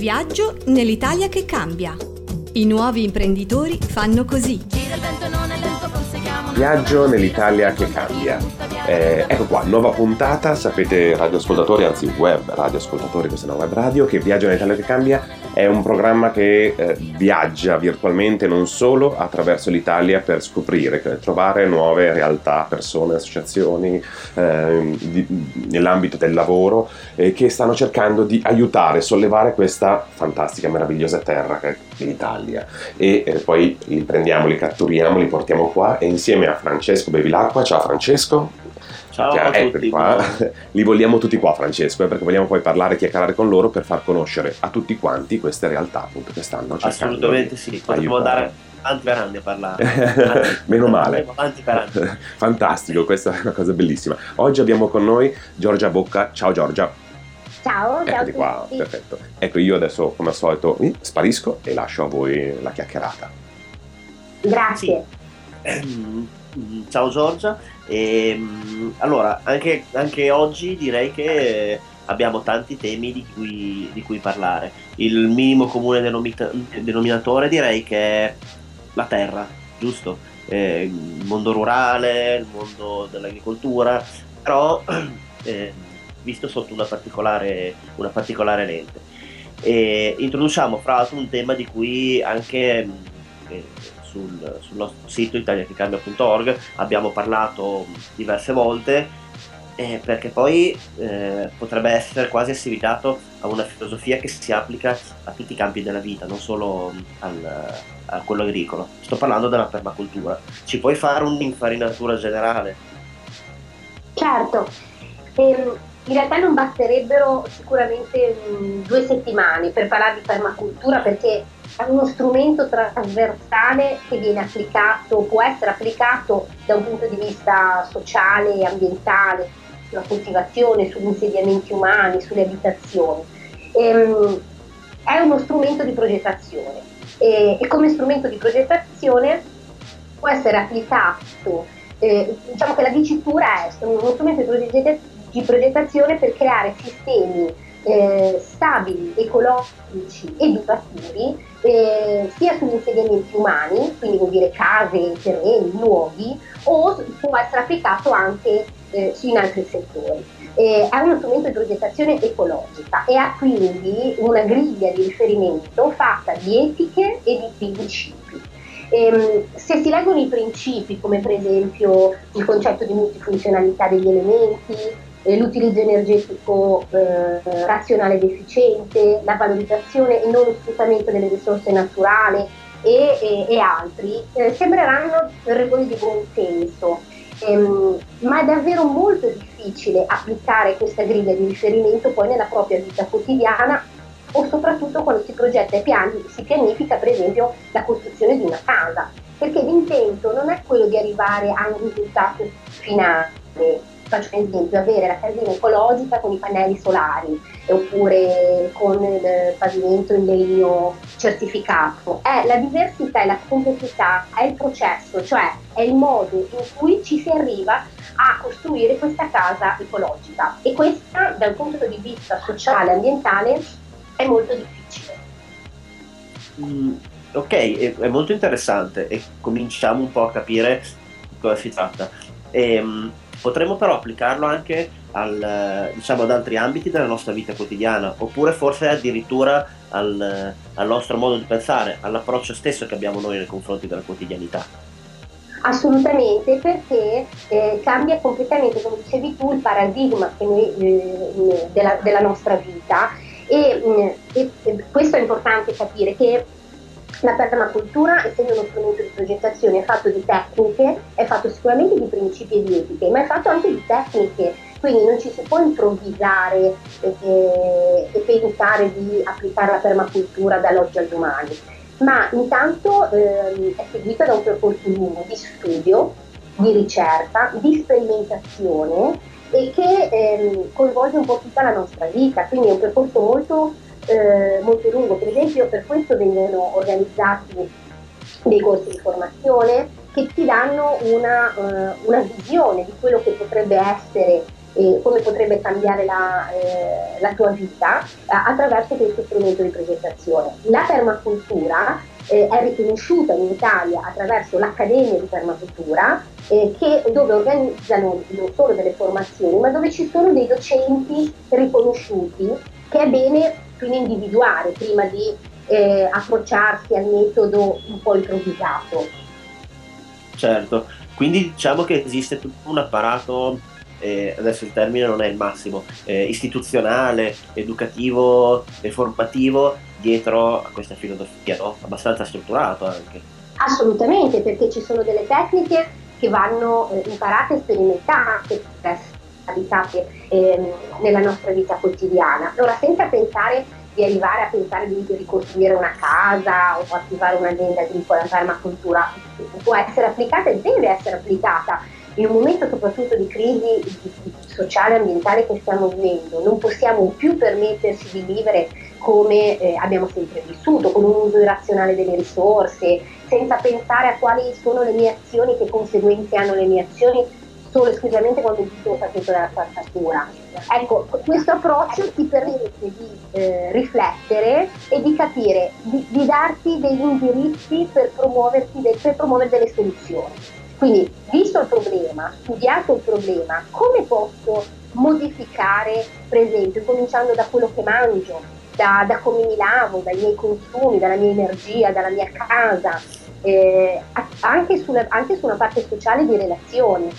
Viaggio nell'Italia che cambia. I nuovi imprenditori fanno così. Viaggio nell'Italia che cambia. Eh, ecco qua, nuova puntata, sapete radioascoltatori, anzi web radioascoltatori, questa è una web radio, che Viaggio nell'Italia che cambia è un programma che eh, viaggia virtualmente non solo attraverso l'Italia per scoprire, per trovare nuove realtà, persone, associazioni eh, di, nell'ambito del lavoro eh, che stanno cercando di aiutare, sollevare questa fantastica, meravigliosa terra che è l'Italia. E eh, poi li prendiamo, li catturiamo, li portiamo qua e insieme a Francesco Bevilacqua, ciao Francesco. Ciao Già, a tutti. Qua. Li vogliamo tutti qua, Francesco, eh, perché vogliamo poi parlare e chiacchierare con loro per far conoscere a tutti quanti queste realtà appunto che stanno cercando. Assolutamente sì, potremmo andare avanti per anni a parlare. Meno male. Avanti per anni. Fantastico, questa è una cosa bellissima. Oggi abbiamo con noi Giorgia Bocca. Ciao Giorgia. Ciao, ciao qua, perfetto. Ecco, io adesso come al solito sparisco e lascio a voi la chiacchierata. Grazie. Ciao Giorgia. E, ehm, allora, anche, anche, oggi direi che abbiamo tanti temi di cui, di cui parlare. Il minimo comune denominatore direi che è la terra, giusto? Eh, il mondo rurale, il mondo dell'agricoltura, però eh, visto sotto una particolare, una particolare lente. E introduciamo fra l'altro un tema di cui anche eh, sul, sul nostro sito italiachecambia.org abbiamo parlato diverse volte eh, perché poi eh, potrebbe essere quasi assimilato a una filosofia che si applica a tutti i campi della vita, non solo al, a quello agricolo. Sto parlando della permacultura. Ci puoi fare un'infarinatura generale? Certo. Ehm, in realtà non basterebbero sicuramente mh, due settimane per parlare di permacultura perché è uno strumento trasversale che viene applicato, può essere applicato da un punto di vista sociale e ambientale, sulla coltivazione, sugli insediamenti umani, sulle abitazioni. Ehm, è uno strumento di progettazione e, e, come strumento di progettazione può essere applicato, eh, diciamo che la dicitura è uno strumento di progettazione per creare sistemi eh, stabili, ecologici e duraturi eh, sia sugli insediamenti umani, quindi vuol dire case, terreni, luoghi, o può essere applicato anche eh, in altri settori. Eh, è uno strumento di progettazione ecologica e ha quindi una griglia di riferimento fatta di etiche e di principi. Ehm, se si leggono i principi, come per esempio il concetto di multifunzionalità degli elementi, l'utilizzo energetico eh, razionale ed efficiente, la valorizzazione e non lo sfruttamento delle risorse naturali e, e, e altri, eh, sembreranno regole di buon senso, ehm, ma è davvero molto difficile applicare questa griglia di riferimento poi nella propria vita quotidiana o soprattutto quando si progetta e piani, si pianifica per esempio la costruzione di una casa, perché l'intento non è quello di arrivare a un risultato finale, faccio un esempio, avere la casina ecologica con i pannelli solari oppure con il pavimento in legno certificato. È la diversità e la complessità, è il processo, cioè è il modo in cui ci si arriva a costruire questa casa ecologica e questa dal punto di vista sociale e ambientale è molto difficile. Mm, ok, è, è, molto interessante e cominciamo un po' a capire cosa si tratta. Ehm, Potremmo però applicarlo anche al, diciamo, ad altri ambiti della nostra vita quotidiana, oppure forse addirittura al, al nostro modo di pensare, all'approccio stesso che abbiamo noi nei confronti della quotidianità. Assolutamente, perché eh, cambia completamente, come dicevi tu, il paradigma noi, eh, della, della, nostra vita e, mm, e, e questo è importante capire che la permacultura, essendo uno strumento di progettazione, è fatto di tecniche, è fatto sicuramente di principi e di etiche, ma è fatto anche di tecniche, quindi non ci si può improvvisare eh, e pensare di applicare la permacultura dall'oggi al domani, ma intanto eh, è seguita da un percorso lungo di studio, di ricerca, di sperimentazione e che eh, coinvolge un po' tutta la nostra vita, quindi è un percorso molto eh, molto lungo. Per esempio per questo vengono organizzati dei corsi di formazione che ti danno una, uh, una visione di quello che potrebbe essere e come potrebbe cambiare la, eh, la tua vita eh, attraverso questo strumento di progettazione. La permacultura eh, è riconosciuta in Italia attraverso l'Accademia di Permacultura eh, che, dove organizzano non solo delle formazioni ma dove ci sono dei docenti riconosciuti che è bene quindi individuare prima di eh, approcciarsi al metodo un po' improvvisato. Certo, quindi diciamo che esiste tutto un apparato eh, adesso il termine non è il massimo, eh, istituzionale, educativo e formativo dietro a questa filosofia, no? abbastanza strutturato anche. Assolutamente, perché ci sono delle tecniche che vanno eh, imparate e sperimentate per applicate ehm, nella nostra vita quotidiana. Ora, senza pensare di arrivare a pensare di ricostruire una casa o attivare un'azienda agricola in permacultura, può essere applicata e deve essere applicata in un momento soprattutto di crisi sociale e ambientale che stiamo vivendo, non possiamo più permetterci di vivere come eh, abbiamo sempre vissuto, con un uso irrazionale delle risorse, senza pensare a quali sono le mie azioni, che conseguenze hanno le mie azioni, solo esclusivamente quando tutto sta dentro della spazzatura. Ecco, questo approccio ti permette di eh, riflettere e di capire, di, di darti degli indirizzi per, de, per promuovere delle soluzioni. Quindi, visto il problema, studiato il problema, come posso modificare, per esempio, cominciando da quello che mangio, da, da come mi lavo, dai miei consumi, dalla mia energia, dalla mia casa, eh, anche, sulla, anche su una parte sociale di relazioni.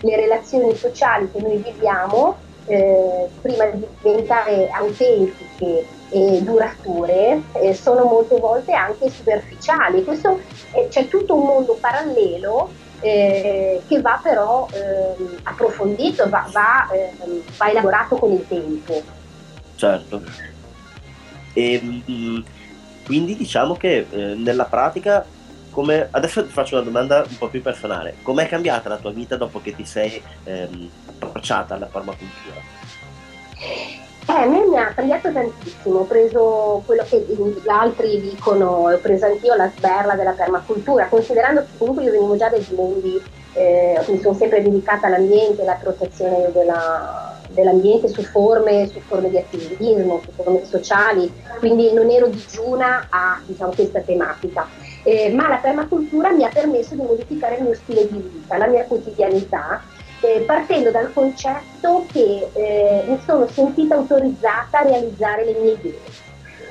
Le relazioni sociali che noi viviamo, eh, prima di diventare autentiche e durature, eh, sono molte volte anche superficiali. Questo, eh, c'è tutto un mondo parallelo eh, che va però eh, approfondito, va, va, eh, va, elaborato con il tempo. Certo. E, mm, quindi diciamo che eh, nella pratica, come, adesso ti faccio una domanda un po' più personale, com'è cambiata la tua vita dopo che ti sei ehm, approcciata alla permacultura? Eh, a me mi ha cambiato tantissimo, ho preso quello che gli altri dicono, ho preso anch'io la sberla della permacultura, considerando che comunque io venivo già dai mondi, eh, mi sono sempre dedicata all'ambiente, alla protezione della, dell'ambiente su forme, su forme di attivismo, su forme sociali, quindi non ero digiuna a diciamo, questa tematica. Eh, ma la permacultura mi ha permesso di modificare il mio stile di vita, la mia quotidianità eh, partendo dal concetto che eh, mi sono sentita autorizzata a realizzare le mie idee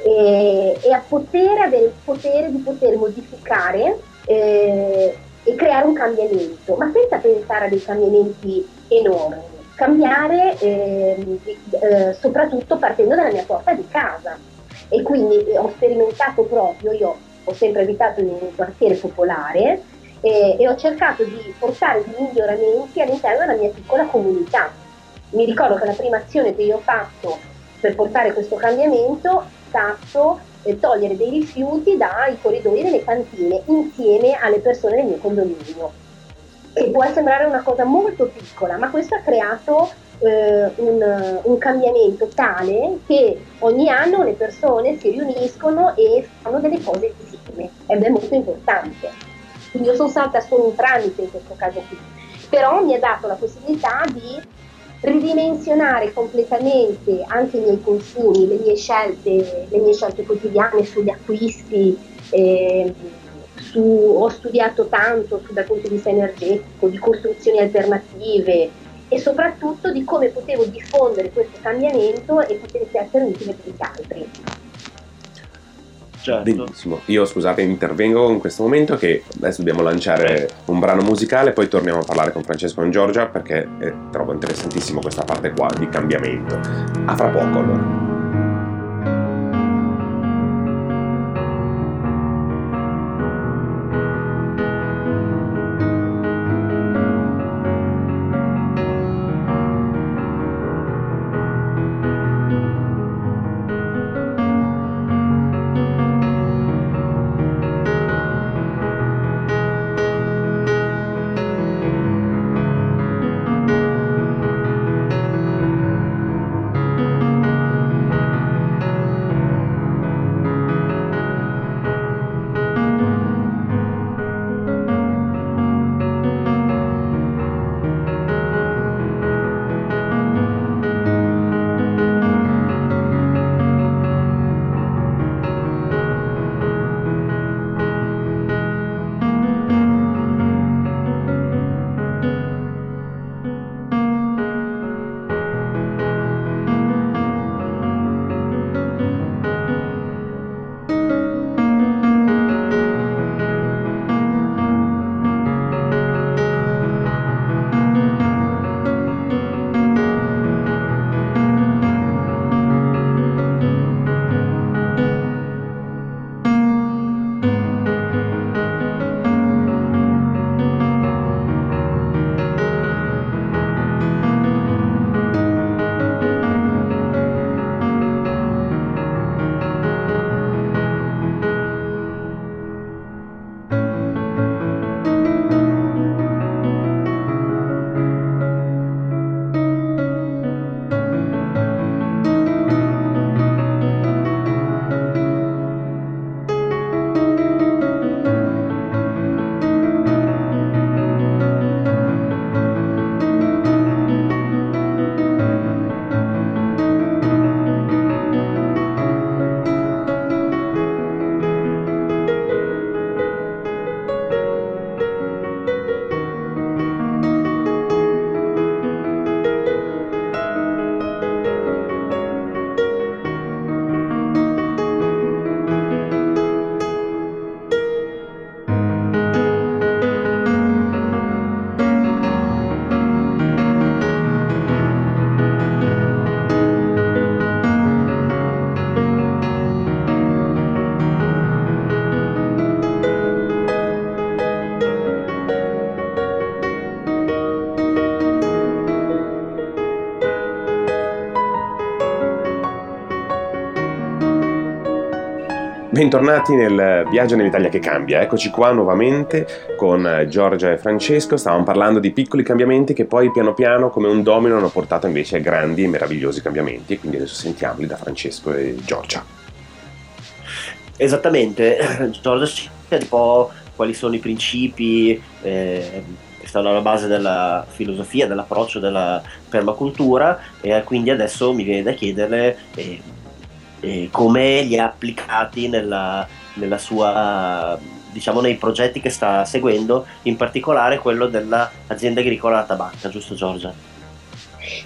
e, e a poter avere il potere di poter modificare eh, e creare un cambiamento, ma senza pensare a dei cambiamenti enormi, cambiare ehm, eh, soprattutto partendo dalla mia porta di casa. E quindi ho sperimentato proprio, io ho sempre abitato in un quartiere popolare, e, e ho cercato di portare dei miglioramenti all'interno della mia piccola comunità. Mi ricordo che la prima azione che io ho fatto per portare questo cambiamento è stato togliere dei rifiuti dai corridoi delle cantine insieme alle persone del mio condominio. E può sembrare una cosa molto piccola, ma questo ha creato eh, un, un, cambiamento tale che ogni anno le persone si riuniscono e fanno delle cose insieme ed è molto importante. Quindi io sono stata solo un tramite in questo caso qui, però mi ha dato la possibilità di ridimensionare completamente anche i miei consumi, le mie scelte, le mie scelte quotidiane sugli acquisti. Eh, su, ho studiato tanto su, dal punto di vista energetico, di costruzioni alternative e soprattutto di come potevo diffondere questo cambiamento e poter essere utile per gli altri. Certo. Benissimo. Io scusate, intervengo in questo momento che adesso dobbiamo lanciare un brano musicale, poi torniamo a parlare con Francesco e Giorgia perché trovo interessantissimo questa parte qua di cambiamento. A fra poco allora. Bentornati nel viaggio nell'Italia che cambia. Eccoci qua nuovamente con Giorgia e Francesco. Stavamo parlando di piccoli cambiamenti che poi piano piano come un domino hanno portato invece a grandi e meravigliosi cambiamenti. Quindi adesso sentiamoli da Francesco e Giorgia. Esattamente, Giorgia ci un po' quali sono i principi eh, che stanno alla base della filosofia, dell'approccio della permacultura e quindi adesso mi viene da chiederle eh, eh, come li ha applicati nella, nella sua, diciamo, nei progetti che sta seguendo, in particolare quello dell'azienda agricola La Tabacca, giusto Giorgia?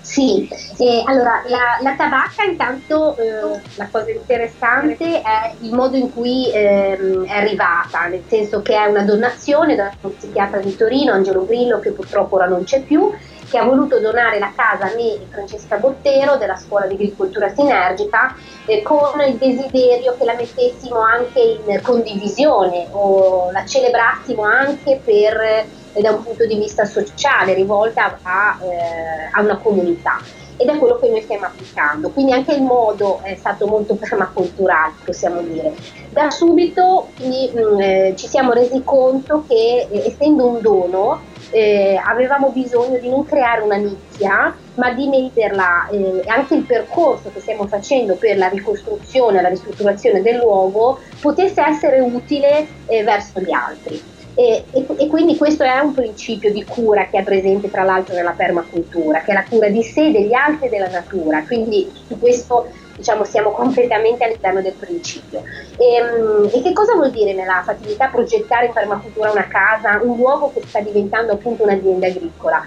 Sì, eh, allora la, la, tabacca intanto eh, la cosa interessante è il modo in cui eh, è arrivata, nel senso che è una donazione da un psichiatra di Torino, Angelo Grillo, che purtroppo ora non c'è più, che ha voluto donare la casa a me e Francesca Bottero della scuola di agricoltura sinergica eh, con il desiderio che la mettessimo anche in condivisione o la celebrassimo anche per, eh, da un punto di vista sociale rivolta a, eh, a una comunità ed è quello che noi stiamo applicando. Quindi anche il modo è stato molto permaculturale, possiamo dire. Da subito quindi, mh, mm, eh, ci siamo resi conto che eh, essendo un dono eh, avevamo bisogno di non creare una nicchia, ma di metterla, eh, anche il percorso che stiamo facendo per la ricostruzione, la ristrutturazione del luogo, potesse essere utile eh, verso gli altri. E, e, e, quindi questo è un principio di cura che è presente tra l'altro nella permacultura, che è la cura di sé, degli altri e della natura. Quindi su questo diciamo, siamo completamente all'interno del principio. E, ehm, e, che cosa vuol dire nella fattività progettare in permacultura una casa, un luogo che sta diventando appunto un'azienda agricola?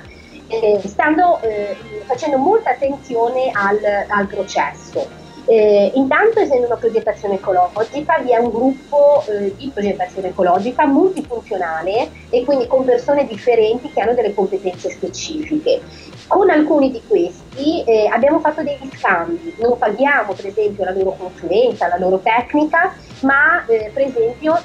Eh, stando eh, facendo molta attenzione al, al processo. Eh, intanto, essendo una progettazione ecologica, vi è un gruppo eh, di progettazione ecologica multifunzionale e quindi con persone differenti che hanno delle competenze specifiche. Con alcuni di questi eh, abbiamo fatto degli scambi, non paghiamo per esempio la loro consulenza, la loro tecnica, ma eh, per esempio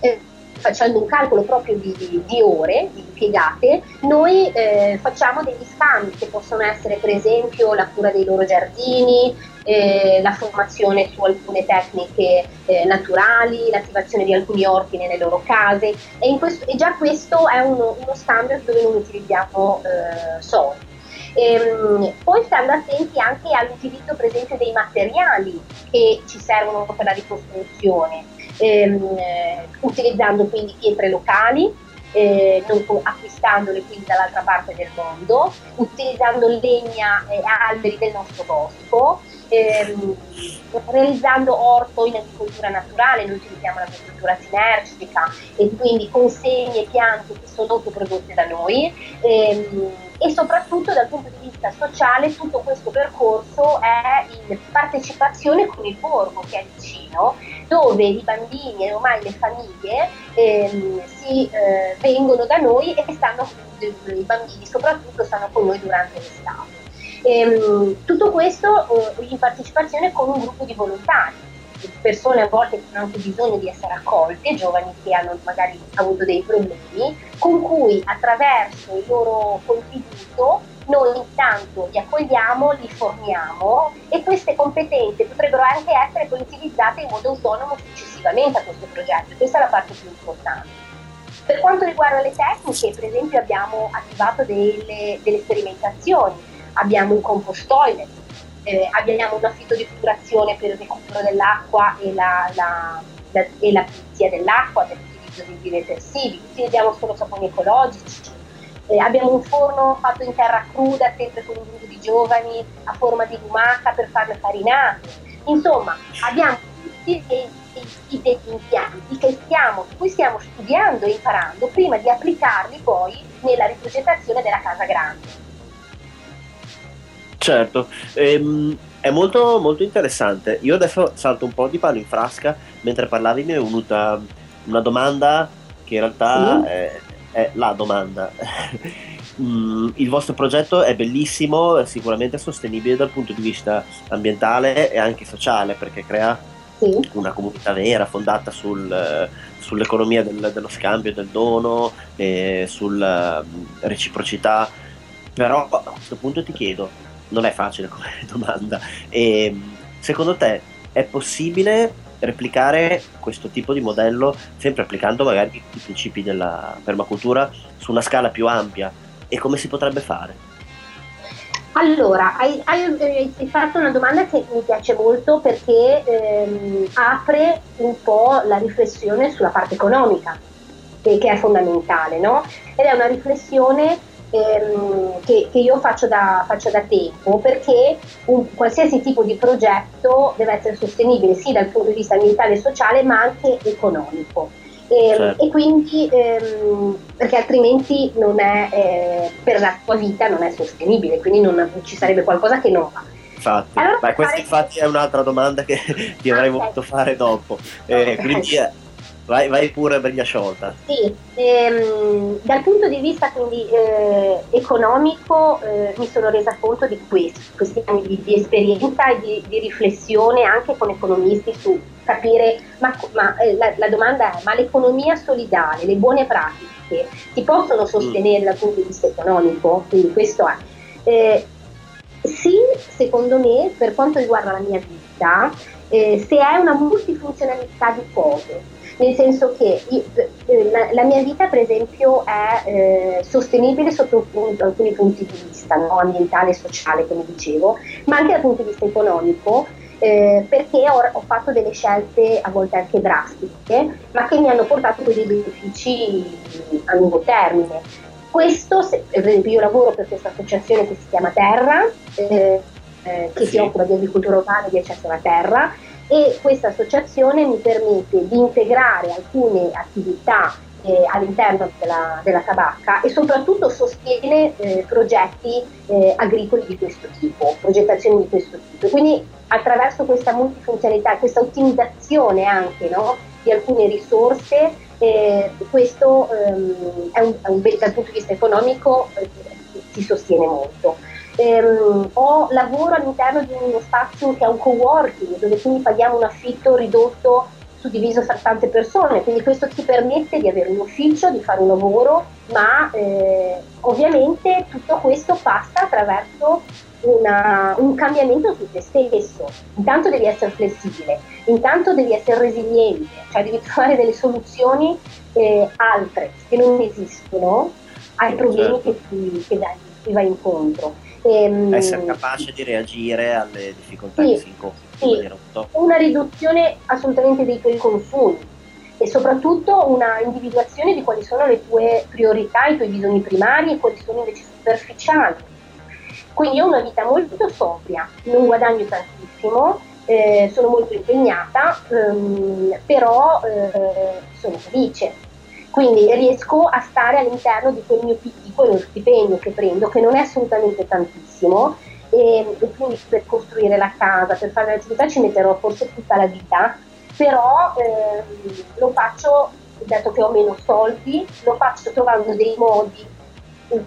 eh, facendo un calcolo proprio di, di ore, di impiegate, noi eh, facciamo degli scambi che possono essere per esempio la cura dei loro giardini, eh, la formazione su alcune tecniche eh, naturali, l'attivazione di alcuni orti nelle loro case e, questo, e già questo è uno, uno, scambio dove non utilizziamo eh, soldi. Ehm, poi stando attenti anche all'utilizzo per esempio dei materiali che ci servono per la ricostruzione, ehm, eh, utilizzando quindi pietre locali, eh, acquistandole quindi dall'altra parte del mondo, utilizzando legna e alberi del nostro bosco, ehm, realizzando orto in agricoltura naturale, noi utilizziamo l'agricoltura sinergica e quindi consegne e piante che sono autoprodotte da noi ehm, e soprattutto dal punto di vista sociale tutto questo percorso è in partecipazione con il borgo che è vicino dove i bambini e ormai le famiglie ehm, si, eh, vengono da noi e stanno, i bambini soprattutto stanno con noi durante l'estate. Ehm, tutto questo eh, in partecipazione con un gruppo di volontari, persone a volte che hanno anche bisogno di essere accolte, giovani che hanno magari avuto dei problemi, con cui attraverso il loro contributo noi intanto li accogliamo, li formiamo e queste competenze potrebbero anche essere poi utilizzate in modo autonomo successivamente a questo progetto. Questa è la parte più importante. Per quanto riguarda le tecniche, per esempio abbiamo attivato delle, delle sperimentazioni abbiamo un compost toilet, eh, abbiamo una fitodepurazione per il recupero dell'acqua e la, la, la, e la pulizia dell'acqua, per l'utilizzo di biodetersivi, utilizziamo solo saponi ecologici, eh, abbiamo un forno fatto in terra cruda, sempre con un gruppo di giovani a forma di lumaca per farle farinate. Insomma, abbiamo tutti dei, dei, degli impianti che stiamo, cui stiamo studiando e imparando prima di applicarli poi nella riprogettazione della casa grande. Certo, ehm, è molto, molto interessante. Io adesso salto un po' di palo in frasca, mentre parlavi mi è venuta una domanda che in realtà sì. è, è, la domanda. mm, il vostro progetto è bellissimo, è sicuramente sostenibile dal punto di vista ambientale e anche sociale, perché crea sì. una comunità vera, fondata sul, sull'economia del, dello scambio, del dono, e sulla mm, reciprocità. Però a questo punto ti chiedo, non è facile come domanda. E, secondo te è possibile replicare questo tipo di modello, sempre applicando magari i principi della permacultura su una scala più ampia. E come si potrebbe fare? Allora, hai, hai, hai, fatto una domanda che mi piace molto perché ehm, apre un po' la riflessione sulla parte economica, che, che è fondamentale, no? Ed è una riflessione ehm, che, che, io faccio da, faccio da tempo perché un, qualsiasi tipo di progetto deve essere sostenibile sia dal punto di vista ambientale e sociale ma anche economico. E, ehm, certo. e quindi ehm, perché altrimenti non è eh, per la tua vita non è sostenibile, quindi non, ci sarebbe qualcosa che non va. Infatti, allora, Beh, questa infatti è un'altra domanda che ti avrei ah, voluto fare dopo. Eh, okay. Quindi eh, Vai, vai pure briglia sciolta. Sì, ehm, dal punto di vista quindi eh, economico eh, mi sono resa conto di questo, questi anni di, di esperienza e di, di, riflessione anche con economisti su capire, ma, ma eh, la, la, domanda è, ma l'economia solidale, le buone pratiche si possono sostenere mm. dal punto di vista economico? Quindi questo è. Eh, sì, secondo me, per quanto riguarda la mia vita, eh, se è una multifunzionalità di cose, nel senso che io, eh, la, la, mia vita per esempio è eh, sostenibile sotto punto, alcuni punti di vista, no? ambientale e sociale come dicevo, ma anche dal punto di vista economico, eh, perché ho, ho, fatto delle scelte a volte anche drastiche, ma che mi hanno portato dei benefici a lungo termine. Questo, se, per esempio io lavoro per questa associazione che si chiama Terra, eh, eh, che sì. si occupa di agricoltura urbana e di accesso alla terra, e questa associazione mi permette di integrare alcune attività eh, all'interno della, della, tabacca e soprattutto sostiene eh, progetti eh, agricoli di questo tipo, progettazioni di questo tipo. Quindi attraverso questa multifunzionalità, questa ottimizzazione anche no, di alcune risorse, eh, questo ehm, un, un, dal punto di vista economico eh, si sostiene molto ehm, ho lavoro all'interno di uno spazio che è un co-working, dove quindi paghiamo un affitto ridotto suddiviso fra tante persone, quindi questo ti permette di avere un ufficio, di fare un lavoro, ma eh, ovviamente tutto questo passa attraverso una, un cambiamento su te stesso. Intanto devi essere flessibile, intanto devi essere resiliente, cioè devi trovare delle soluzioni eh, altre che non esistono ai problemi certo. che ti, che dai, ti vai incontro. Ehm, Essere capace di reagire alle difficoltà sì, che si incontrano. Sì. Una riduzione assolutamente dei tuoi consumi e soprattutto una individuazione di quali sono le tue priorità, i tuoi bisogni primari e quali sono invece superficiali. Quindi ho una vita molto sobria, non guadagno tantissimo, eh, sono molto impegnata, ehm, però eh, sono felice quindi riesco a stare all'interno di quel mio piccolo stipendio che prendo, che non è assolutamente tantissimo, e, e quindi per costruire la casa, per fare l'attività ci metterò forse tutta la vita, però eh, lo faccio, dato che ho meno soldi, lo faccio trovando dei modi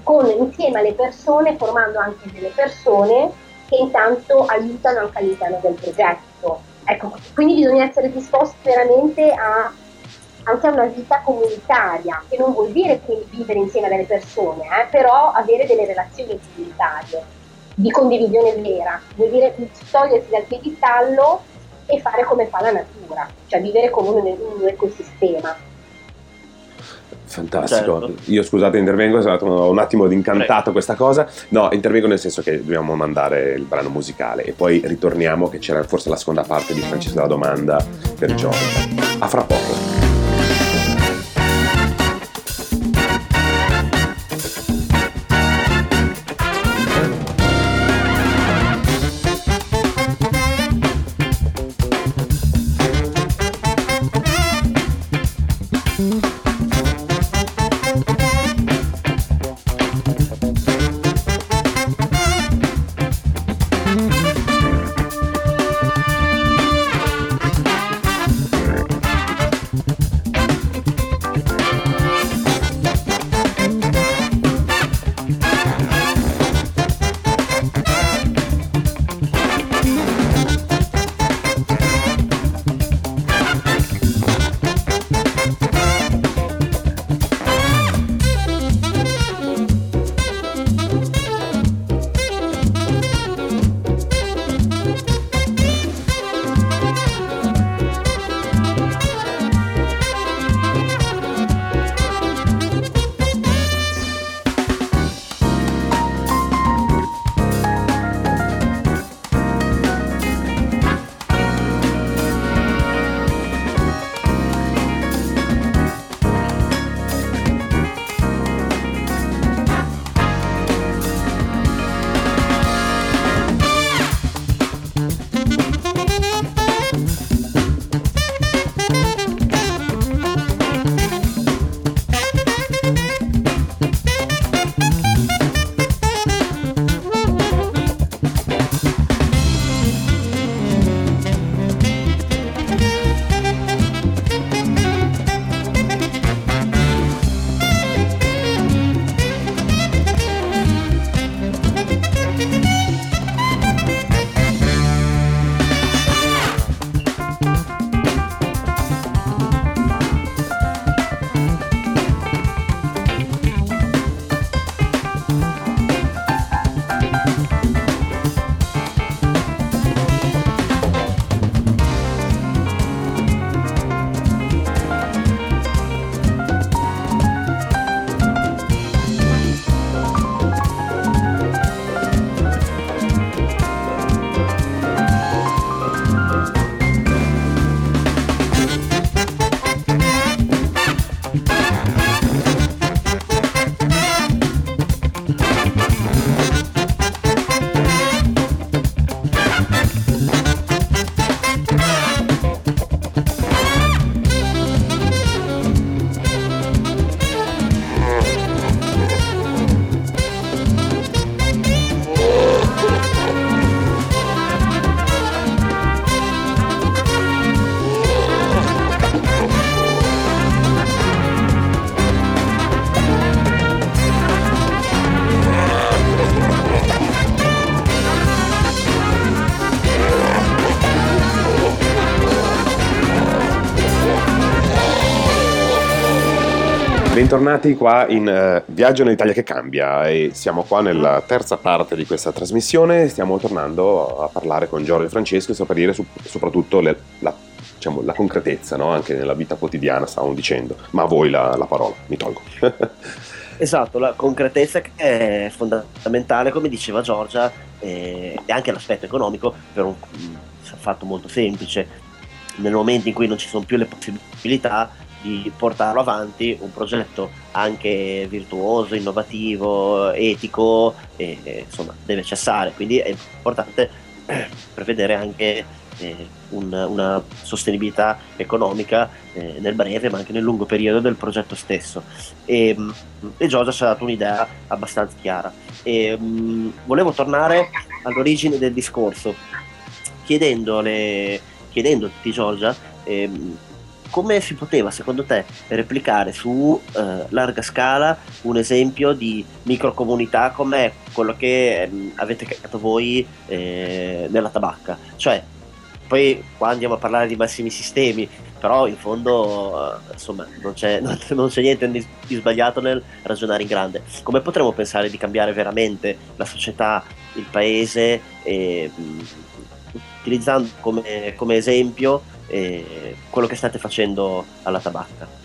con, insieme alle persone, formando anche delle persone che intanto aiutano anche all'interno del progetto. Ecco, quindi bisogna essere disposti veramente a anche a una vita comunitaria, che non vuol dire quindi vivere insieme a delle persone, eh, però avere delle relazioni comunitarie di condivisione vera, vuol dire togliersi dal piedistallo e fare come fa la natura, cioè vivere come un, un ecosistema. Fantastico. Certo. Io scusate, intervengo, sono stato un attimo incantato questa cosa. No, intervengo nel senso che dobbiamo mandare il brano musicale e poi ritorniamo che c'era forse la seconda parte di Francesco della domanda per Giorgio. A fra poco. Bentornati qua in uh, Viaggio in Italia che cambia e siamo qua nella terza parte di questa trasmissione. Stiamo tornando a parlare con Giorgio e Francesco e sapere su, soprattutto le, la, diciamo, la, concretezza, no? anche nella vita quotidiana, stavamo dicendo. Ma a voi la, la parola, mi tolgo. esatto, la concretezza che è fondamentale, come diceva Giorgia, e anche l'aspetto economico per un fatto molto semplice. Nel momento in cui non ci sono più le possibilità, di portarlo avanti un progetto anche virtuoso, innovativo, etico, e, insomma deve cessare, quindi è importante prevedere anche eh, un, una sostenibilità economica eh, nel breve ma anche nel lungo periodo del progetto stesso. E, mm, e Giorgia ci ha dato un'idea abbastanza chiara. E, mh, mm, volevo tornare all'origine del discorso. Chiedendole chiedendoti Giorgia ehm, come si poteva secondo te replicare su eh, larga scala un esempio di microcomunità come quello che eh, avete creato voi eh, nella tabacca? Cioè, poi qua andiamo a parlare di massimi sistemi, però in fondo eh, insomma non c'è, non c'è, niente di, di sbagliato nel ragionare in grande. Come potremmo pensare di cambiare veramente la società, il paese, e, mh, utilizzando come, come esempio eh, quello che state facendo alla tabacca?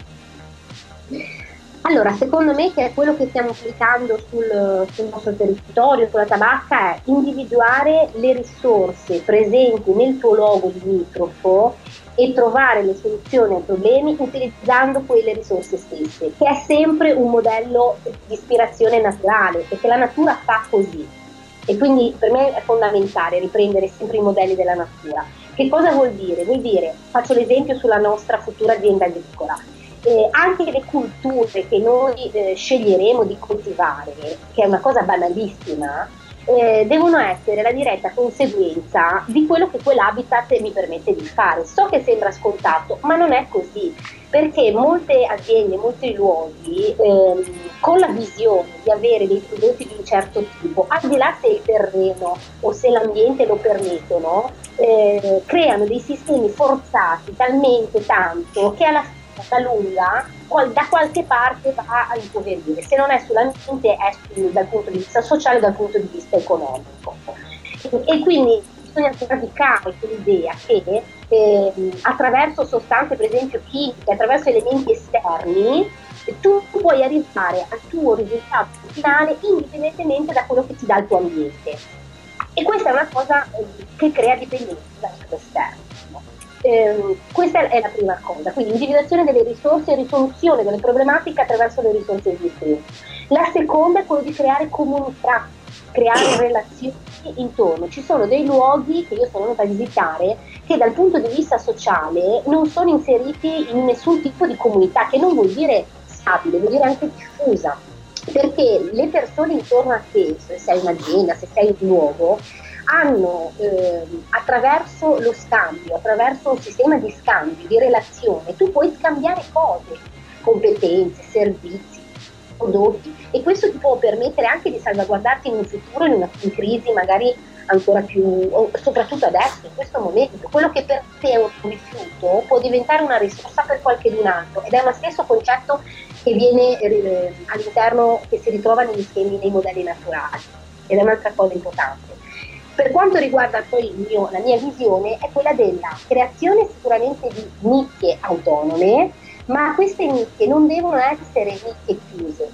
Allora, secondo me che quello che stiamo applicando sul, sul, nostro territorio, sulla tabacca, è individuare le risorse presenti nel tuo luogo limitrofo e trovare le soluzioni ai problemi utilizzando quelle risorse stesse, che è sempre un modello di ispirazione naturale, perché la natura fa così. E quindi per me è fondamentale riprendere sempre i modelli della natura. Che cosa vuol dire? Vuol dire, faccio l'esempio sulla nostra futura azienda agricola, eh, anche le culture che noi eh, sceglieremo di coltivare, che è una cosa banalissima, eh, devono essere la diretta conseguenza di quello che quell'habitat mi permette di fare. So che sembra scontato, ma non è così, perché molte aziende, molti luoghi, ehm, con la visione di avere dei prodotti di un certo tipo, al di là se il terreno o se l'ambiente lo permettono, eh, creano dei sistemi forzati talmente tanto che alla fine lunga da qualche parte va a impoverire, se non è sull'ambiente è su, dal punto di vista sociale dal punto di vista economico. E, e quindi bisogna radicare quell'idea che eh, attraverso sostanze per esempio chimiche, attraverso elementi esterni, tu puoi arrivare al tuo risultato finale indipendentemente da quello che ti dà il tuo ambiente. E questa è una cosa eh, che crea dipendenza dall'esterno. Eh, questa è la prima cosa, quindi individuazione delle risorse e risoluzione delle problematiche attraverso le risorse esistenti. La seconda è quello di creare comunità, creare relazioni intorno. Ci sono dei luoghi che io sono andata a visitare che dal punto di vista sociale non sono inseriti in nessun tipo di comunità, che non vuol dire stabile, vuol dire anche diffusa, perché le persone intorno a te, se sei un'azienda, se sei un luogo, hanno eh, attraverso lo scambio, attraverso un sistema di scambio, di relazione, tu puoi scambiare cose, competenze, servizi, prodotti e questo ti può permettere anche di salvaguardarti in un futuro, in una in crisi magari ancora più, soprattutto adesso, in questo momento. Quello che per te è un rifiuto può diventare una risorsa per qualcun altro ed è lo stesso concetto che viene eh, all'interno, che si ritrova negli schemi nei modelli naturali ed è un'altra cosa importante. Per quanto riguarda poi mio, la mia visione è quella della creazione sicuramente di nicchie autonome, ma queste nicchie non devono essere nicchie chiuse,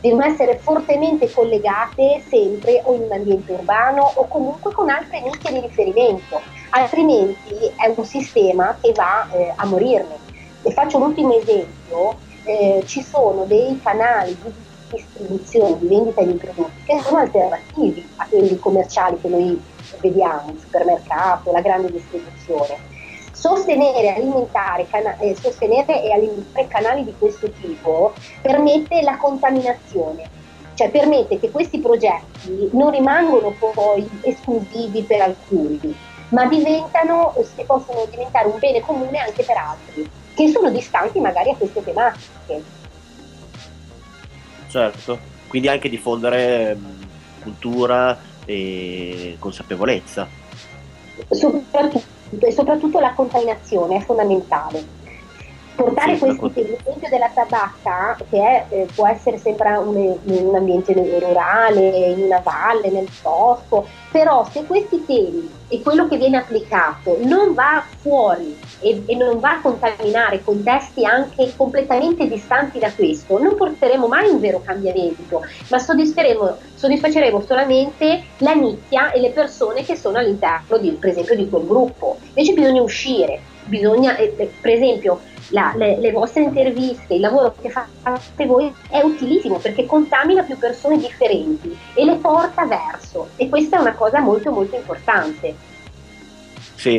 devono essere fortemente collegate sempre o in un ambiente urbano o comunque con altre nicchie di riferimento, altrimenti è un sistema che va eh, a morirne. E faccio l'ultimo esempio, eh, ci sono dei canali di distribuzione, di vendita di prodotti che sono alternativi a quelli commerciali che noi vediamo, il supermercato, la grande distribuzione. Sostenere, alimentare, cana- eh, sostenere e alimentare canali di questo tipo permette la contaminazione, cioè permette che questi progetti non rimangono poi esclusivi per alcuni, ma diventano, possono diventare un bene comune anche per altri, che sono distanti magari a queste tematiche certo. Quindi anche diffondere mh, cultura e consapevolezza. Soprattutto, e soprattutto la contaminazione è fondamentale. Portare sì, questi temi, l'esempio della tabacca, che è, eh, può essere sempre un, un, ambiente rurale, in una valle, nel bosco, però se questi temi e quello che viene applicato non va fuori e, e non va a contaminare contesti anche completamente distanti da questo, non porteremo mai un vero cambiamento, ma soddisfaceremo solamente la nicchia e le persone che sono all'interno, di, per esempio, di quel gruppo. Invece bisogna uscire, bisogna, eh, per esempio, la, le, le, vostre interviste, il lavoro che fate voi è utilissimo perché contamina più persone differenti e le porta verso e questa è una cosa molto molto importante. Sì,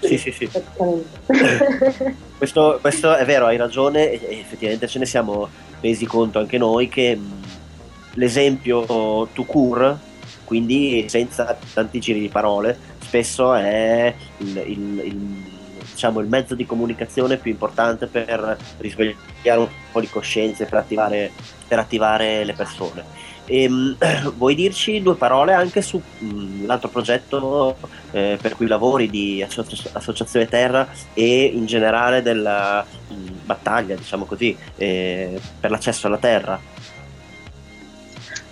sì, sì, sì. questo, questo, è vero, hai ragione e effettivamente ce ne siamo resi conto anche noi che l'esempio to cure, quindi senza tanti giri di parole, spesso è il, il, il diciamo, il mezzo di comunicazione più importante per risvegliare un po' di coscienze, per attivare, per attivare le persone. E, ehm, vuoi dirci due parole anche sull'altro mm, progetto eh, per cui lavori di Associ- Associazione Terra e in generale della mh, mm, battaglia, diciamo così, eh, per l'accesso alla terra?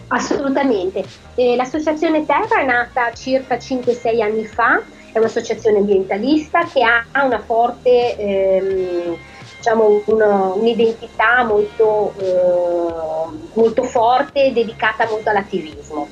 Assolutamente. Eh, L'Associazione Terra è nata circa 5-6 anni fa è un'associazione ambientalista che ha una forte, ehm, diciamo, una, un'identità molto, eh, molto forte dedicata molto all'attivismo.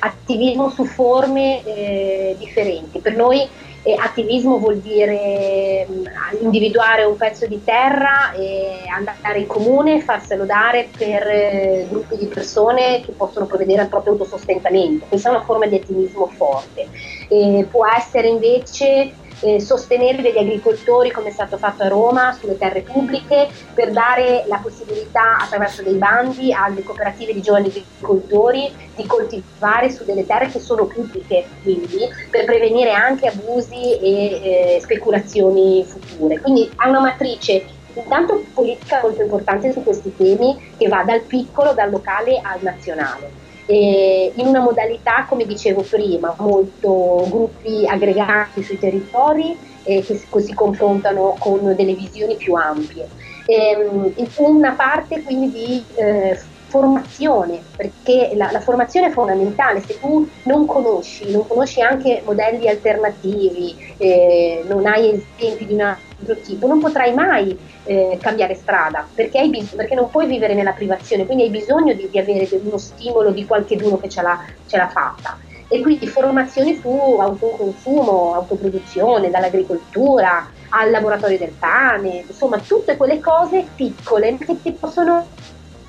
Attivismo su forme eh, differenti. Per noi e attivismo vuol dire mm, individuare un pezzo di terra e andare in comune, farselo dare per eh, gruppi di persone che possono provvedere al proprio autosostentamento. Questa è una forma di attivismo forte. E può essere invece eh, sostenere degli agricoltori come è stato fatto a Roma sulle terre pubbliche per dare la possibilità attraverso dei bandi alle cooperative di giovani agricoltori di coltivare su delle terre che sono pubbliche quindi per prevenire anche abusi e eh, speculazioni future. Quindi ha una matrice intanto politica molto importante su questi temi che va dal piccolo, dal locale al nazionale eh, in una modalità, come dicevo prima, molto gruppi aggregati sui territori eh, che si confrontano con delle visioni più ampie. Ehm, una parte quindi di eh, formazione, perché la, la, formazione è fondamentale, se tu non conosci, non conosci anche modelli alternativi, eh, non hai esempi di un altro tipo, non potrai mai eh, cambiare strada, perché, hai bis- perché, non puoi vivere nella privazione, quindi hai bisogno di, di avere uno stimolo di qualcuno che ce l'ha, ce l'ha fatta. E quindi formazioni su autoconsumo, autoproduzione, dall'agricoltura al laboratorio del pane, insomma tutte quelle cose piccole che ti possono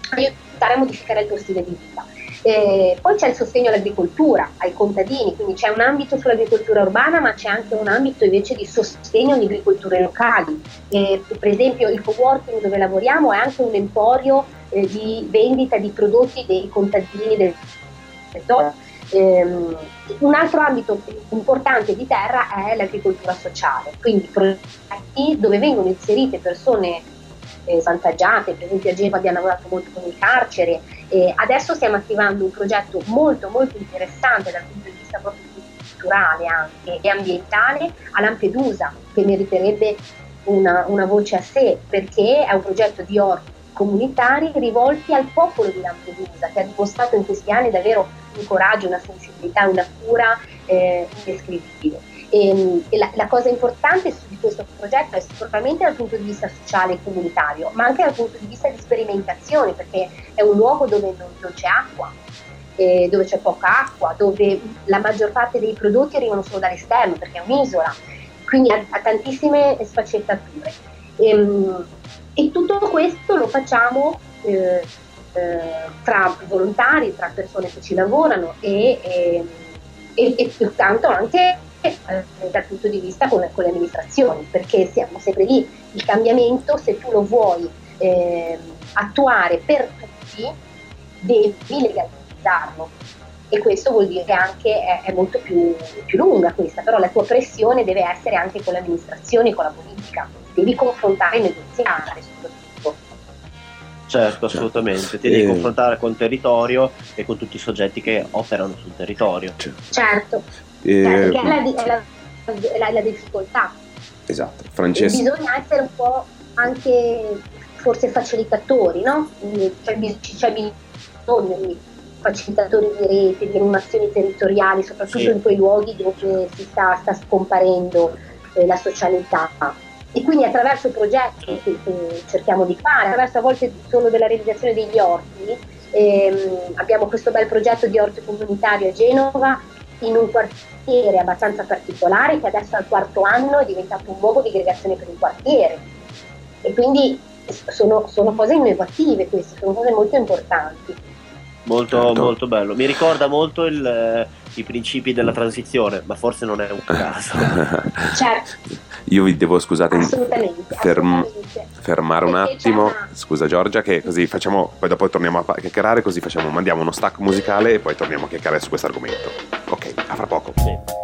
aiutare a modificare il tuo stile di vita. Eh, poi c'è il sostegno all'agricoltura, ai contadini, quindi c'è un ambito sull'agricoltura urbana, ma c'è anche un ambito invece di sostegno alle agricolture locali. Eh, per esempio il co-working dove lavoriamo è anche un emporio eh, di vendita di prodotti dei contadini del territorio. Um, un altro ambito importante di terra è l'agricoltura sociale, quindi progetti dove vengono inserite persone eh, svantaggiate, per esempio a Genova abbiamo lavorato molto con il carcere, eh, adesso stiamo attivando un progetto molto molto interessante dal punto di vista proprio culturale anche e ambientale a Lampedusa, che meriterebbe una, una voce a sé, perché è un progetto di orti comunitari rivolti al popolo di Lampedusa, che ha dimostrato in questi anni davvero un coraggio, una sensibilità, una cura eh, indescrivibile. E, ehm, e la, la, cosa importante di questo progetto è sicuramente dal punto di vista sociale e comunitario, ma anche dal punto di vista di sperimentazione, perché è un luogo dove non, non c'è acqua, eh, dove c'è poca acqua, dove la maggior parte dei prodotti arrivano solo dall'esterno, perché è un'isola, quindi ha, ha tantissime sfaccettature. E, ehm, e, tutto questo lo facciamo eh, eh, tra volontari, tra persone che ci lavorano e, e, e, e tanto anche eh, dal punto di vista con, con, le amministrazioni, perché siamo sempre lì, il cambiamento se tu lo vuoi eh, attuare per tutti devi legalizzarlo e questo vuol dire che anche è, è molto più, più, lunga questa, però la tua pressione deve essere anche con le amministrazioni e con la politica, devi confrontare e negoziare soprattutto. Certo, assolutamente, ti devi eh. confrontare con il territorio e con tutti i soggetti che operano sul territorio. Certo, e... Cioè, perché è la, è, la, è, la, difficoltà. Esatto, Francesco. Bisogna essere un po', anche forse facilitatori, no? C'è, c'è bisogno di facilitatori di rete, di animazioni territoriali, soprattutto sì. in quei luoghi dove si sta, sta scomparendo eh, la socialità. E quindi attraverso progetti che, che, cerchiamo di fare, attraverso a volte solo della realizzazione degli orti, ehm, abbiamo questo bel progetto di orto comunitario a Genova in un quartiere abbastanza particolare che adesso al quarto anno è diventato un luogo di aggregazione per il quartiere. E quindi sono, sono cose innovative queste, sono cose molto importanti. Molto, certo. molto bello. Mi ricorda molto il, eh, i principi della transizione, ma forse non è un caso. certo. Io vi devo, scusate, assolutamente, ferm- assolutamente. fermare un attimo. Una... Scusa Giorgia, che così facciamo, poi dopo torniamo a chiacchierare, così facciamo, mandiamo uno stack musicale e poi torniamo a chiacchierare su questo argomento. Ok, a fra poco. Sì.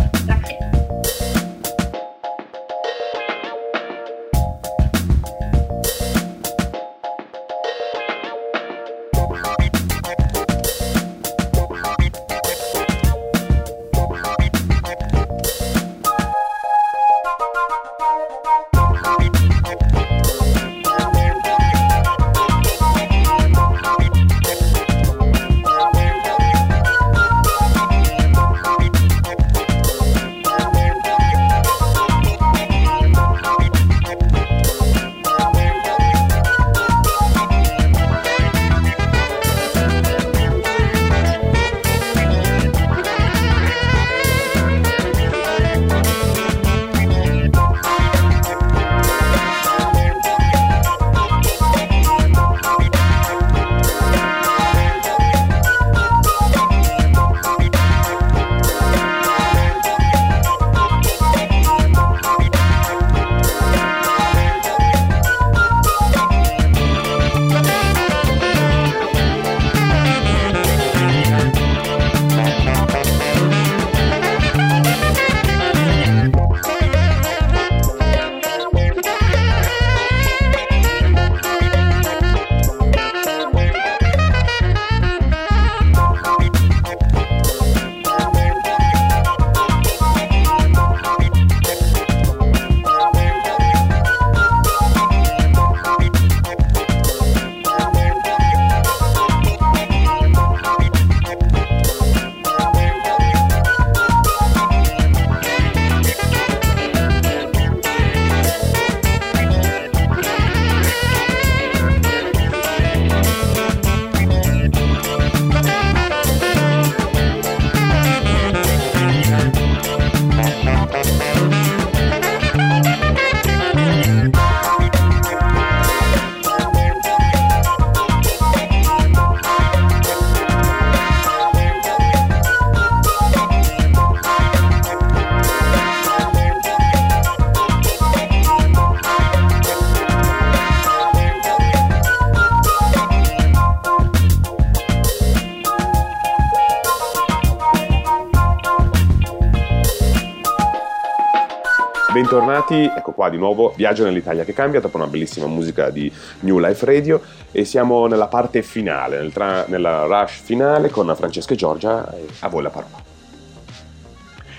Bentornati, ecco qua di nuovo Viaggio nell'Italia che cambia dopo una bellissima musica di New Life Radio e siamo nella parte finale, nel tra- nella rush finale con Francesca e Giorgia, a voi la parola.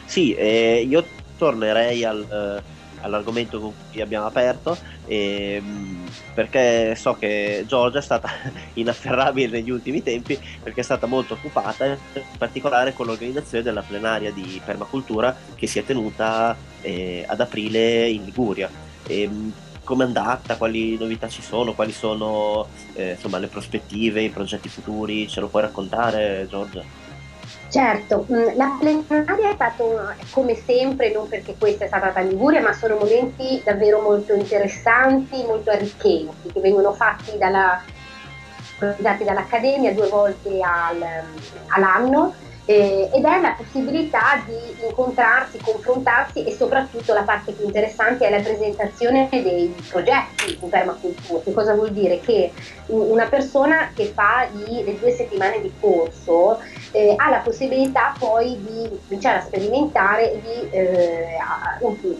Sì, eh, io tornerei al, eh, all'argomento con cui abbiamo aperto e, ehm, perché so che Giorgia è stata inafferrabile negli ultimi tempi perché è stata molto occupata in particolare con l'organizzazione della plenaria di permacultura che si è tenuta eh, ad aprile in Liguria. E, ehm, come è andata, quali novità ci sono, quali sono eh, insomma, le prospettive, i progetti futuri, ce lo puoi raccontare Giorgia? Certo, mm, la plenaria è stato come sempre, non perché questa è stata a Liguria, ma sono momenti davvero molto interessanti, molto arricchenti, che vengono fatti dalla, dall'Accademia due volte al, all'anno eh, ed è la possibilità di incontrarsi, confrontarsi e soprattutto la parte più interessante è la presentazione dei progetti in permacultura. Che cosa vuol dire? Che una persona che fa i, le due settimane di corso eh, ha la possibilità poi di cominciare a sperimentare e di eh,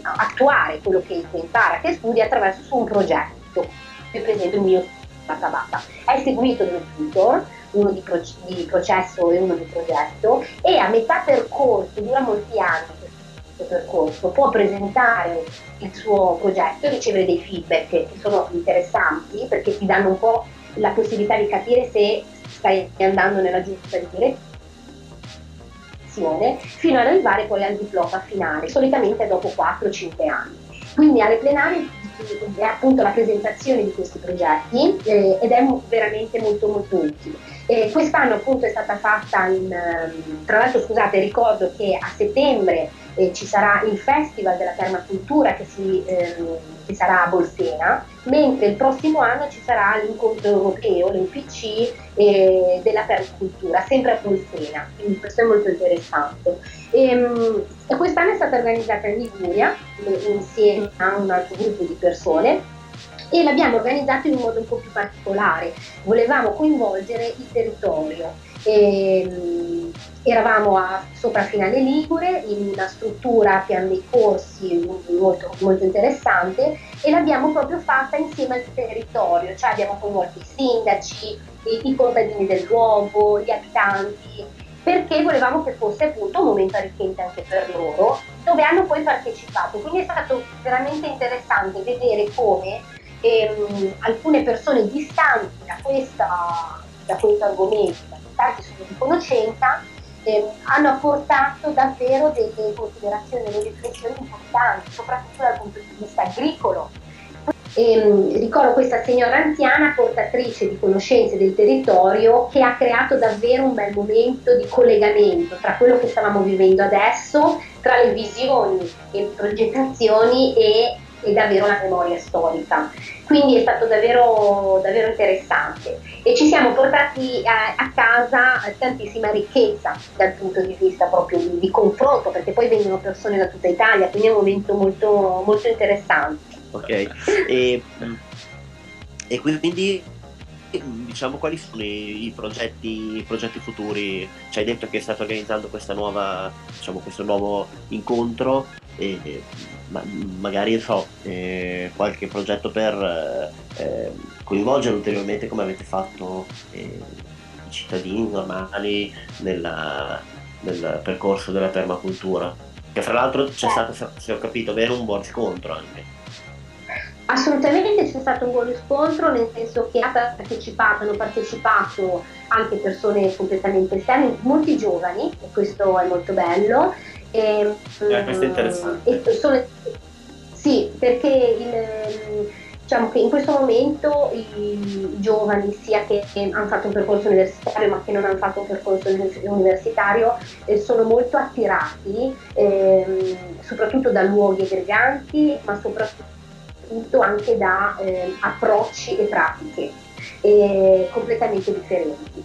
attuare quello che, che impara, che studia attraverso un progetto, per esempio il mio Tabata. È seguito da un tutor uno di, pro- di processo e uno di progetto e a metà percorso, dura molti anni questo percorso, può presentare il suo progetto e ricevere dei feedback che sono interessanti perché ti danno un po' la possibilità di capire se stai andando nella giusta direzione fino ad arrivare poi al diploma finale, solitamente dopo 4-5 anni. Quindi alle plenarie è appunto la presentazione di questi progetti eh, ed è veramente molto molto utile. Eh, quest'anno appunto è stata fatta in, ehm, tra l'altro scusate ricordo che a settembre eh, ci sarà il Festival della Permacultura che, si, ehm, che, sarà a Bolsena, mentre il prossimo anno ci sarà l'incontro europeo, l'UPC eh, della permacultura, sempre a Bolsena, quindi questo è molto interessante. E, ehm, e quest'anno è stata organizzata in Liguria insieme a un altro gruppo di persone e l'abbiamo organizzato in un modo un po' più particolare. Volevamo coinvolgere il territorio. E, eravamo a sopra Finale Ligure in una struttura a piano dei corsi molto, molto interessante e l'abbiamo proprio fatta insieme al territorio, cioè abbiamo coinvolto i sindaci, i, i contadini del luogo, gli abitanti, perché volevamo che fosse appunto un momento arricchente anche per loro, dove hanno poi partecipato. Quindi è stato veramente interessante vedere come ehm, alcune persone distanti da, questa, da questo argomento, distanti sono di conoscenza, eh, hanno apportato davvero delle considerazioni, delle riflessioni importanti, soprattutto dal punto di vista agricolo. E, ehm, ricordo questa signora anziana, portatrice di conoscenze del territorio, che ha creato davvero un bel momento di collegamento tra quello che stavamo vivendo adesso, tra le visioni e progettazioni e e davvero la memoria storica. Quindi è stato davvero, davvero interessante e ci siamo portati a, a, casa tantissima ricchezza dal punto di vista proprio di, di, confronto, perché poi vengono persone da tutta Italia, quindi è un momento molto, molto interessante. Ok, e, e quindi diciamo quali sono i, progetti, i, progetti, futuri? Ci hai detto che state organizzando nuova, diciamo, questo nuovo incontro e ma, magari so, eh, qualche progetto per eh, coinvolgere ulteriormente come avete fatto eh, i cittadini normali nella, nel percorso della permacultura. Che fra l'altro c'è stato, se ho capito bene, un buon riscontro anche. Assolutamente c'è stato un buon riscontro, nel senso che partecipato, hanno partecipato anche persone completamente esterne, molti giovani, e questo è molto bello, e, eh, questo è interessante. E sono, sì, perché il, diciamo che in questo momento i giovani, sia che hanno fatto un percorso universitario ma che non hanno fatto un percorso universitario, eh, sono molto attirati eh, soprattutto da luoghi aggreganti, ma soprattutto anche da eh, approcci e pratiche eh, completamente differenti.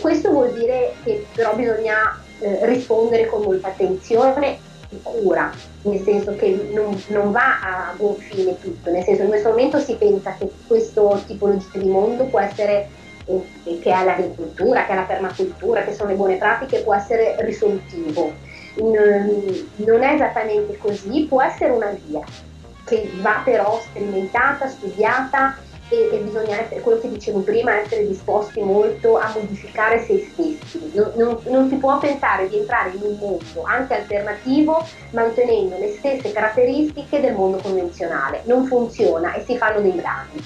questo vuol dire che però bisogna eh, rispondere con molta attenzione e cura, nel senso che non, non, va a buon fine tutto, nel senso in questo momento si pensa che questo tipologia di mondo può essere, eh, che è l'agricoltura, che è la permacultura, che sono le buone pratiche, può essere risolutivo. Non, non è esattamente così, può essere una via che va però sperimentata, studiata e, e, bisogna essere, quello che dicevo prima, essere disposti molto a modificare se stessi. Non, non, non, si può pensare di entrare in un mondo anche alternativo mantenendo le stesse caratteristiche del mondo convenzionale. Non funziona e si fanno dei danni.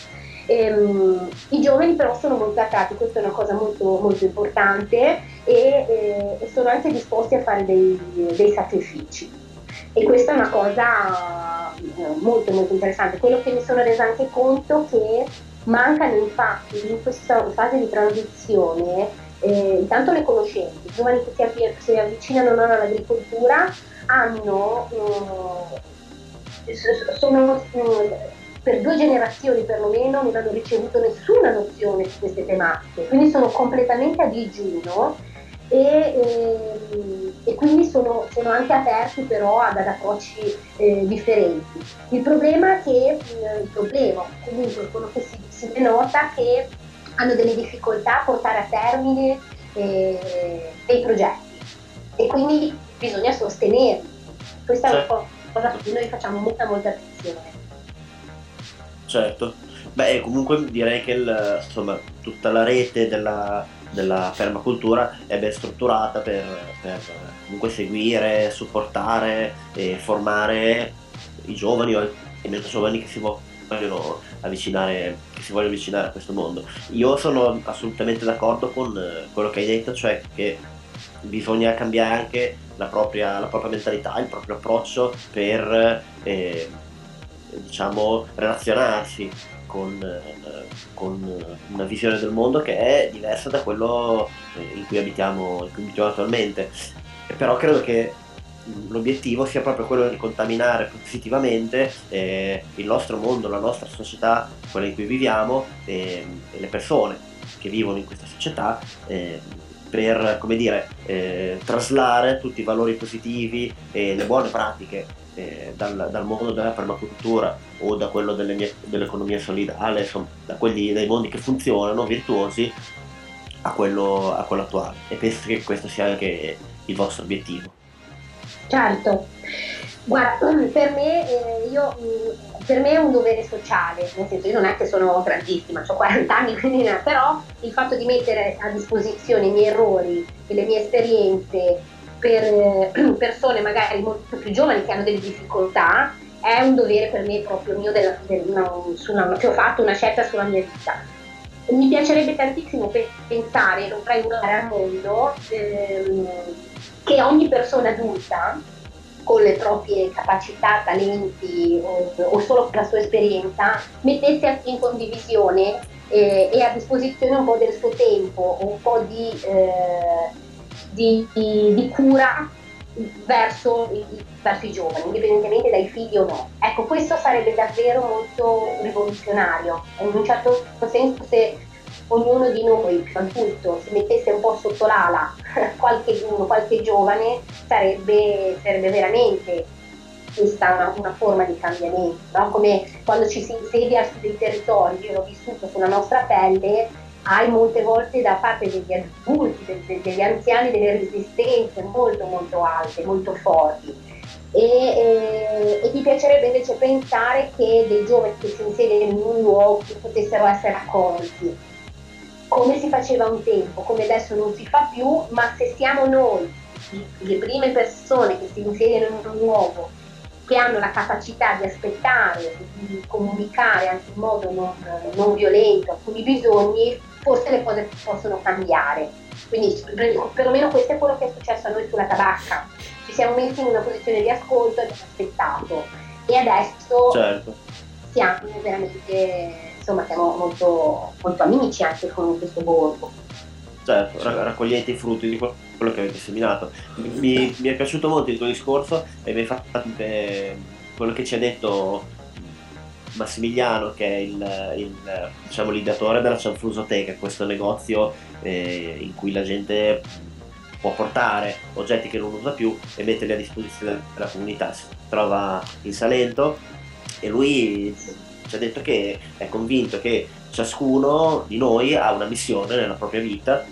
Ehm, I giovani però sono molto attratti, questa è una cosa molto, molto importante e, eh, sono anche disposti a fare dei, dei sacrifici. E questa è una cosa molto molto interessante. Quello che mi sono resa anche conto che mancano infatti in questa fase di transizione eh, intanto le conoscenze, i giovani che si, avvi- si avvicinano non all'agricoltura hanno, eh, sono, eh, per due generazioni perlomeno non hanno ricevuto nessuna nozione su queste tematiche, quindi sono completamente a digiuno e, ehm, e quindi sono, sono, anche aperti però ad, ad approcci eh, differenti. Il problema è che, eh, il problema, comunque quello che si, si denota è che hanno delle difficoltà a portare a termine eh, dei progetti e quindi bisogna sostenerli. Questa certo. è una cosa a cui noi facciamo molta molta attenzione. Certo, beh comunque direi che il, insomma, tutta la rete della della permacultura è ben strutturata per, per comunque seguire, supportare e formare i giovani o i meno giovani che si vogliono avvicinare, che si vogliono avvicinare a questo mondo. Io sono assolutamente d'accordo con eh, quello che hai detto, cioè che bisogna cambiare anche la propria, la propria mentalità, il proprio approccio per eh, diciamo relazionarsi con, eh, con, una visione del mondo che è diversa da quello eh, in cui abitiamo, in cui abitiamo attualmente. Però credo che l'obiettivo sia proprio quello di contaminare positivamente eh, il nostro mondo, la nostra società, quella in cui viviamo e, e le persone che vivono in questa società eh, per come dire, eh, traslare tutti i valori positivi e le buone pratiche eh, dal, dal, mondo della permacultura o da quello delle, dell'economia solidale, insomma, da quelli dei mondi che funzionano, virtuosi, a quello, a quello attuale. E penso che questo sia anche il vostro obiettivo. Certo, guarda, per me, eh, io, mm, per me, è un dovere sociale, nel senso io non è che sono grandissima, ho 40 anni, quindi, però il fatto di mettere a disposizione i miei errori e le mie esperienze per persone magari molto più giovani che hanno delle difficoltà è un dovere per me proprio mio della, del, no, sulla, che ho fatto una scelta sulla mia vita. Mi piacerebbe tantissimo pensare, non trainare al mondo, ehm, che ogni persona adulta con le proprie capacità, talenti o, o solo la sua esperienza mettesse in condivisione eh, e a disposizione un po' del suo tempo, un po' di, eh, di, di, cura verso i, verso i, giovani, indipendentemente dai figli o no. Ecco, questo sarebbe davvero molto rivoluzionario. In un certo senso se ognuno di noi più adulto si mettesse un po' sotto l'ala qualche, qualche giovane sarebbe, sarebbe veramente questa una, una, forma di cambiamento, no? come quando ci si insedia su dei territori, io l'ho vissuto sulla nostra pelle, hai molte volte da parte degli adulti, degli, degli anziani, delle resistenze molto molto alte, molto forti. E, e, e, mi piacerebbe invece pensare che dei giovani che si insediano in un luogo potessero essere accolti come si faceva un tempo, come adesso non si fa più, ma se siamo noi, le prime persone che si insediano in un luogo, che hanno la capacità di aspettare, di comunicare anche in modo non, non violento alcuni bisogni, forse le cose possono cambiare. Quindi perlomeno questo è quello che è successo a noi sulla tabacca. Ci siamo messi in una posizione di ascolto e abbiamo aspettato. E adesso certo. siamo veramente insomma siamo molto, molto amici anche con questo borgo. Certo, raccogliete i frutti di quello che avete seminato. Mi, mi è piaciuto molto il tuo discorso e mi hai fatto quello che ci ha detto Massimiliano, che è il, il, diciamo, l'ideatore della Cianfrusoteca, questo negozio eh, in cui la gente può portare oggetti che non usa più e metterli a disposizione della comunità. Si trova in Salento e lui ci ha detto che è convinto che ciascuno di noi ha una missione nella propria vita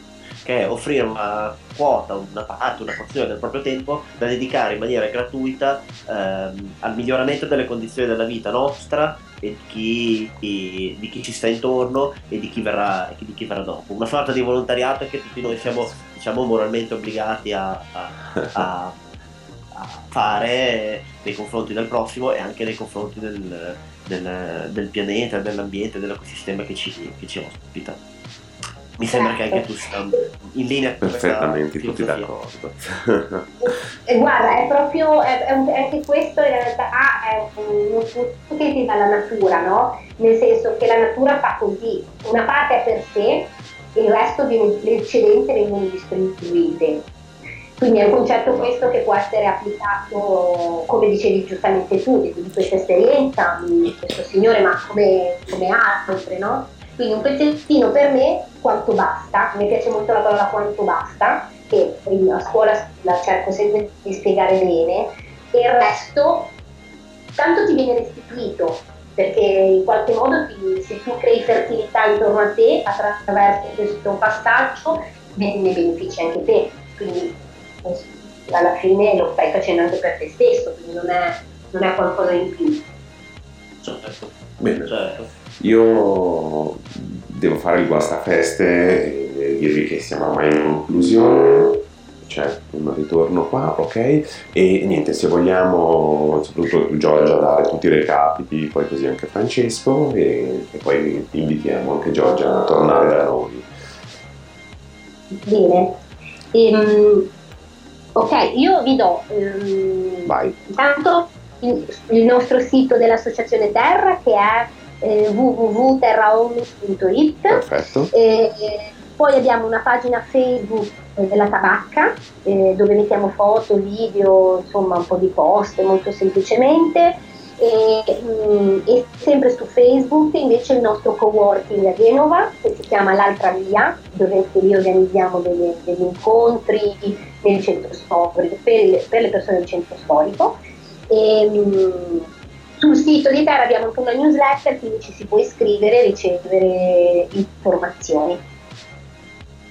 che è offrire una quota, una parte, una porzione del proprio tempo da dedicare in maniera gratuita ehm, al miglioramento delle condizioni della vita nostra e di chi, di, di chi, ci sta intorno e di chi, verrà, di chi verrà dopo. Una sorta di volontariato che tutti noi siamo diciamo, moralmente obbligati a, a, a, a fare nei confronti del prossimo e anche nei confronti del, del, del pianeta, dell'ambiente, dell'ecosistema che ci, che ci ospita. Mi sembra che anche tu sia in linea con Perfettamente, tutti d'accordo. e guarda, è proprio, è, è un, anche questo in realtà è un frutto che ti dà la natura, no? Nel senso che la natura fa così, una parte è per sé, il resto viene, le eccedenze vengono distribuite quindi è un concetto questo che può essere applicato, come dicevi giustamente tu, di, questa esperienza, di questo signore, ma come, come altre, no? Quindi un pezzettino per me quanto basta, mi piace molto la parola quanto basta, che a scuola la cerco sempre di spiegare bene, e il resto tanto ti viene restituito, perché in qualche modo ti, se tu crei fertilità intorno a te attraverso questo passaggio, ne, ne benefici anche te. Quindi alla fine lo stai facendo anche per te stesso, quindi non è, non è qualcosa in più. Bene, certo. Io devo fare il guastafeste dirvi che siamo ormai in conclusione c'è un ritorno qua, ok? E niente, se vogliamo, soprattutto Giorgia, dare tutti i recapiti, poi così anche Francesco, e, e poi invitiamo anche Giorgia a tornare da noi. Bene. Ehm, ok, io vi do ehm, Vai. intanto il, il nostro sito dell'Associazione Terra che è eh, www.terraomnis.it. Perfetto. Eh, poi abbiamo una pagina Facebook eh, della tabacca eh, dove mettiamo foto, video, insomma un po' di post molto semplicemente. E, mh, e, sempre su Facebook invece il nostro coworking a Genova che si chiama L'altra via dove lì organizziamo delle, degli incontri nel centro storico per, per, le persone del centro storico e, mh, sul sito di Terra abbiamo anche una newsletter quindi ci si può iscrivere e ricevere informazioni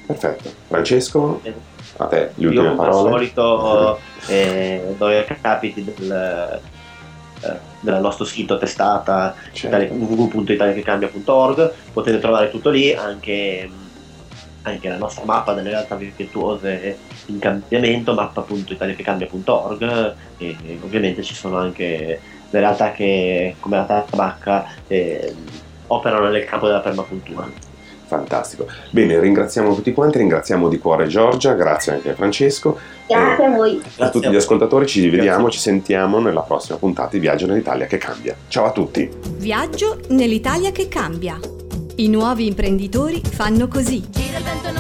Perfetto. Francesco, a te le ultime Io, parole. Al solito eh, do i capiti del, eh, del nostro sito testata Certo. www.italiachecambia.org potete trovare tutto lì anche, anche la nostra mappa delle realtà virtuose in cambiamento mappa.italiachecambia.org e, e ovviamente ci sono anche le realtà che come la tabacca eh, operano nel campo della permacultura Fantastico. Bene, ringraziamo tutti quanti, ringraziamo di cuore Giorgia, grazie anche a Francesco. grazie a voi A tutti gli ascoltatori ci vediamo, ci sentiamo nella prossima puntata di Viaggio nell'Italia che cambia. Ciao a tutti! Viaggio nell'Italia che cambia. I nuovi imprenditori fanno così. Gira il vento